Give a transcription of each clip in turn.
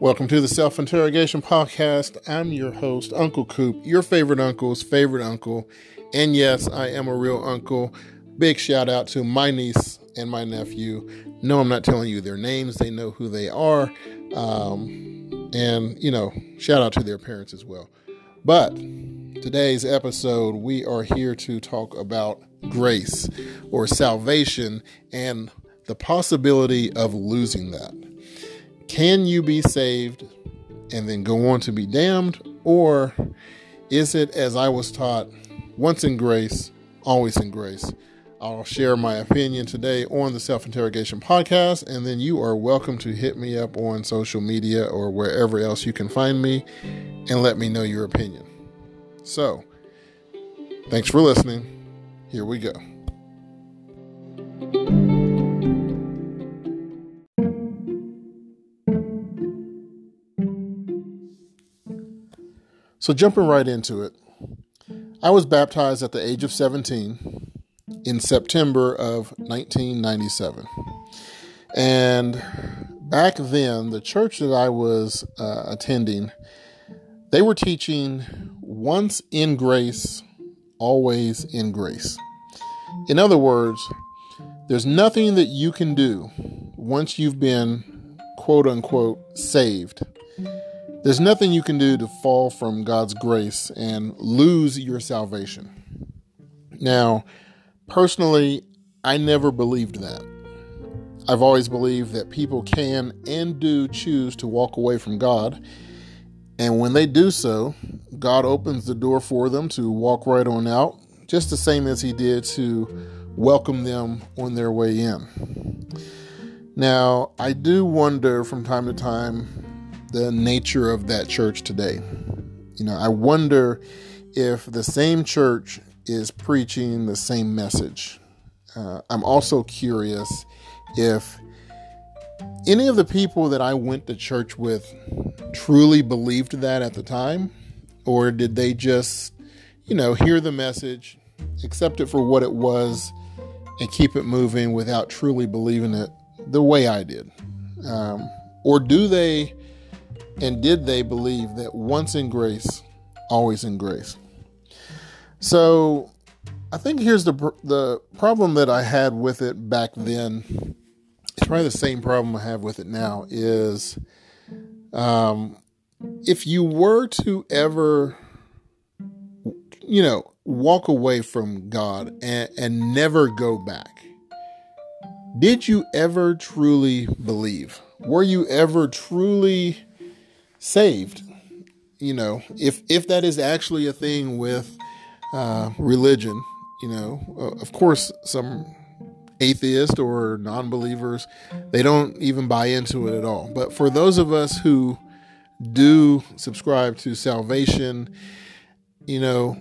Welcome to the Self Interrogation Podcast. I'm your host, Uncle Coop, your favorite uncle's favorite uncle. And yes, I am a real uncle. Big shout out to my niece and my nephew. No, I'm not telling you their names, they know who they are. Um, and, you know, shout out to their parents as well. But today's episode, we are here to talk about grace or salvation and the possibility of losing that. Can you be saved and then go on to be damned? Or is it, as I was taught, once in grace, always in grace? I'll share my opinion today on the Self Interrogation Podcast, and then you are welcome to hit me up on social media or wherever else you can find me and let me know your opinion. So, thanks for listening. Here we go. So, jumping right into it, I was baptized at the age of 17 in September of 1997. And back then, the church that I was uh, attending, they were teaching once in grace, always in grace. In other words, there's nothing that you can do once you've been quote unquote saved there's nothing you can do to fall from God's grace and lose your salvation. Now, personally, I never believed that. I've always believed that people can and do choose to walk away from God. And when they do so, God opens the door for them to walk right on out, just the same as He did to welcome them on their way in. Now, I do wonder from time to time the nature of that church today. You know, I wonder if the same church is preaching the same message. Uh, I'm also curious if any of the people that I went to church with truly believed that at the time, or did they just, you know, hear the message, accept it for what it was, and keep it moving without truly believing it the way I did? Um, or do they and did they believe that once in grace, always in grace? So I think here's the the problem that I had with it back then. It's probably the same problem I have with it now. Is um, if you were to ever, you know, walk away from God and, and never go back, did you ever truly believe? Were you ever truly saved. You know, if if that is actually a thing with uh, religion, you know, uh, of course, some atheists or non-believers they don't even buy into it at all. But for those of us who do subscribe to salvation, you know,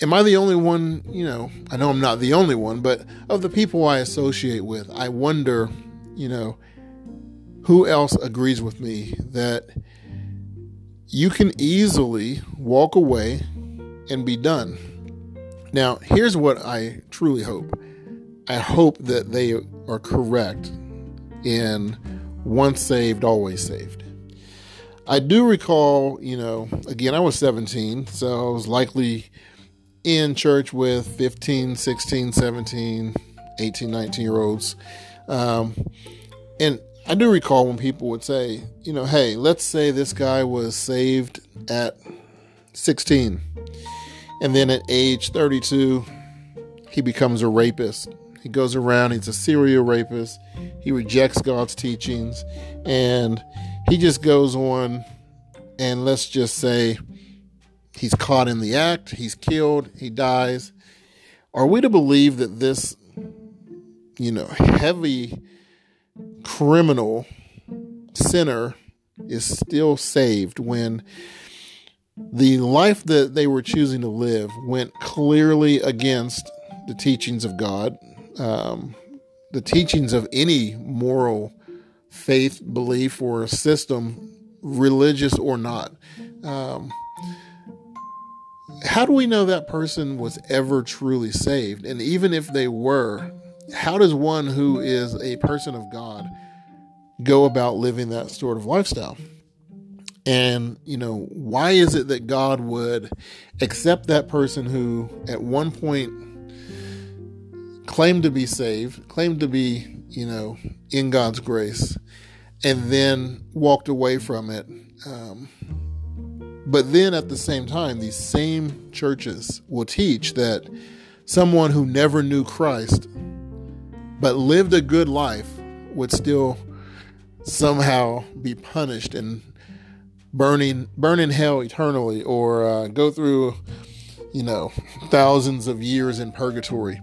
am I the only one? You know, I know I'm not the only one, but of the people I associate with, I wonder, you know, who else agrees with me that you can easily walk away and be done? Now, here's what I truly hope I hope that they are correct in once saved, always saved. I do recall, you know, again, I was 17, so I was likely in church with 15, 16, 17, 18, 19 year olds. Um, and I do recall when people would say, you know, hey, let's say this guy was saved at 16, and then at age 32, he becomes a rapist. He goes around, he's a serial rapist, he rejects God's teachings, and he just goes on, and let's just say he's caught in the act, he's killed, he dies. Are we to believe that this, you know, heavy criminal sinner is still saved when the life that they were choosing to live went clearly against the teachings of God, um, the teachings of any moral faith, belief, or system, religious or not. Um, how do we know that person was ever truly saved? And even if they were, how does one who is a person of God go about living that sort of lifestyle. And, you know, why is it that God would accept that person who at one point claimed to be saved, claimed to be, you know, in God's grace, and then walked away from it? Um, but then at the same time, these same churches will teach that someone who never knew Christ but lived a good life would still somehow be punished and burning burn in hell eternally or uh, go through you know thousands of years in purgatory.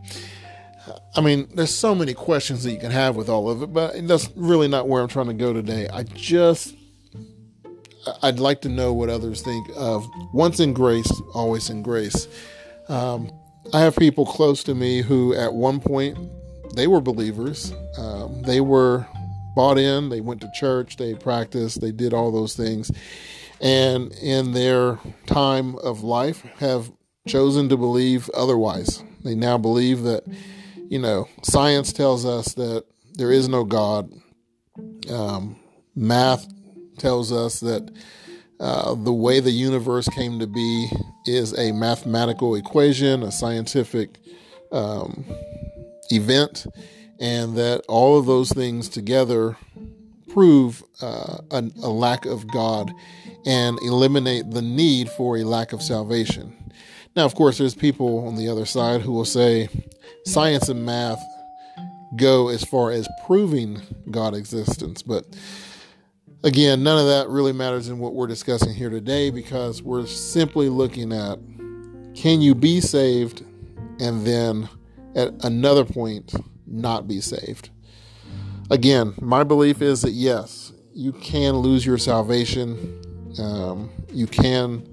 I mean there's so many questions that you can have with all of it but that's really not where i'm trying to go today. I just i'd like to know what others think of once in grace always in grace. Um, i have people close to me who at one point they were believers um, they were bought in, they went to church, they practiced, they did all those things. And in their time of life, have chosen to believe otherwise. They now believe that, you know, science tells us that there is no God. Um, math tells us that uh, the way the universe came to be is a mathematical equation, a scientific um, event and that all of those things together prove uh, a, a lack of God and eliminate the need for a lack of salvation. Now, of course, there's people on the other side who will say science and math go as far as proving God existence, but again, none of that really matters in what we're discussing here today because we're simply looking at can you be saved and then at another point not be saved. Again, my belief is that yes, you can lose your salvation, um, you can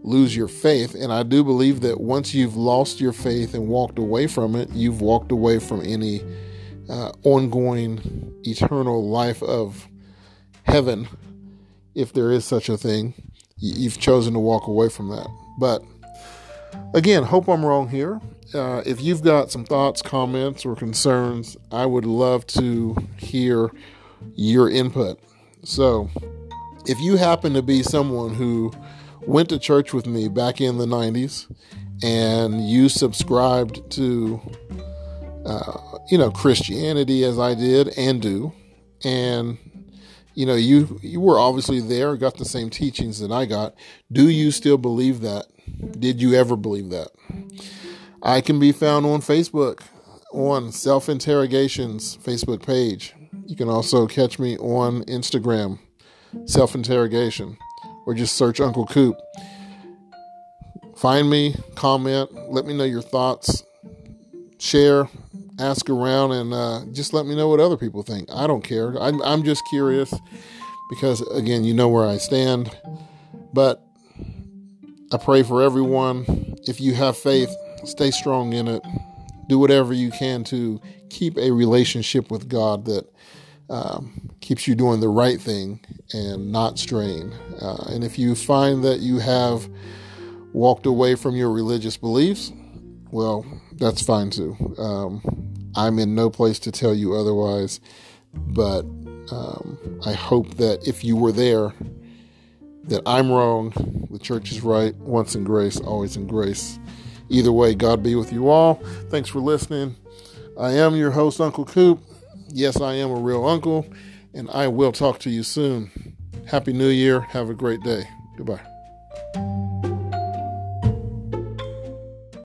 lose your faith, and I do believe that once you've lost your faith and walked away from it, you've walked away from any uh, ongoing eternal life of heaven, if there is such a thing. You've chosen to walk away from that. But again, hope I'm wrong here uh, if you've got some thoughts, comments, or concerns, I would love to hear your input. So, if you happen to be someone who went to church with me back in the 90s and you subscribed to, uh, you know, Christianity as I did and do, and you know you you were obviously there got the same teachings that i got do you still believe that did you ever believe that I can be found on Facebook on Self Interrogations Facebook page. You can also catch me on Instagram, Self Interrogation, or just search Uncle Coop. Find me, comment, let me know your thoughts, share, ask around, and uh, just let me know what other people think. I don't care. I'm, I'm just curious because, again, you know where I stand. But I pray for everyone. If you have faith, stay strong in it. Do whatever you can to keep a relationship with God that um, keeps you doing the right thing and not straying. Uh, and if you find that you have walked away from your religious beliefs, well, that's fine too. Um, I'm in no place to tell you otherwise, but um, I hope that if you were there, that I'm wrong, the church is right, once in grace, always in grace. Either way, God be with you all. Thanks for listening. I am your host, Uncle Coop. Yes, I am a real uncle, and I will talk to you soon. Happy New Year. Have a great day. Goodbye.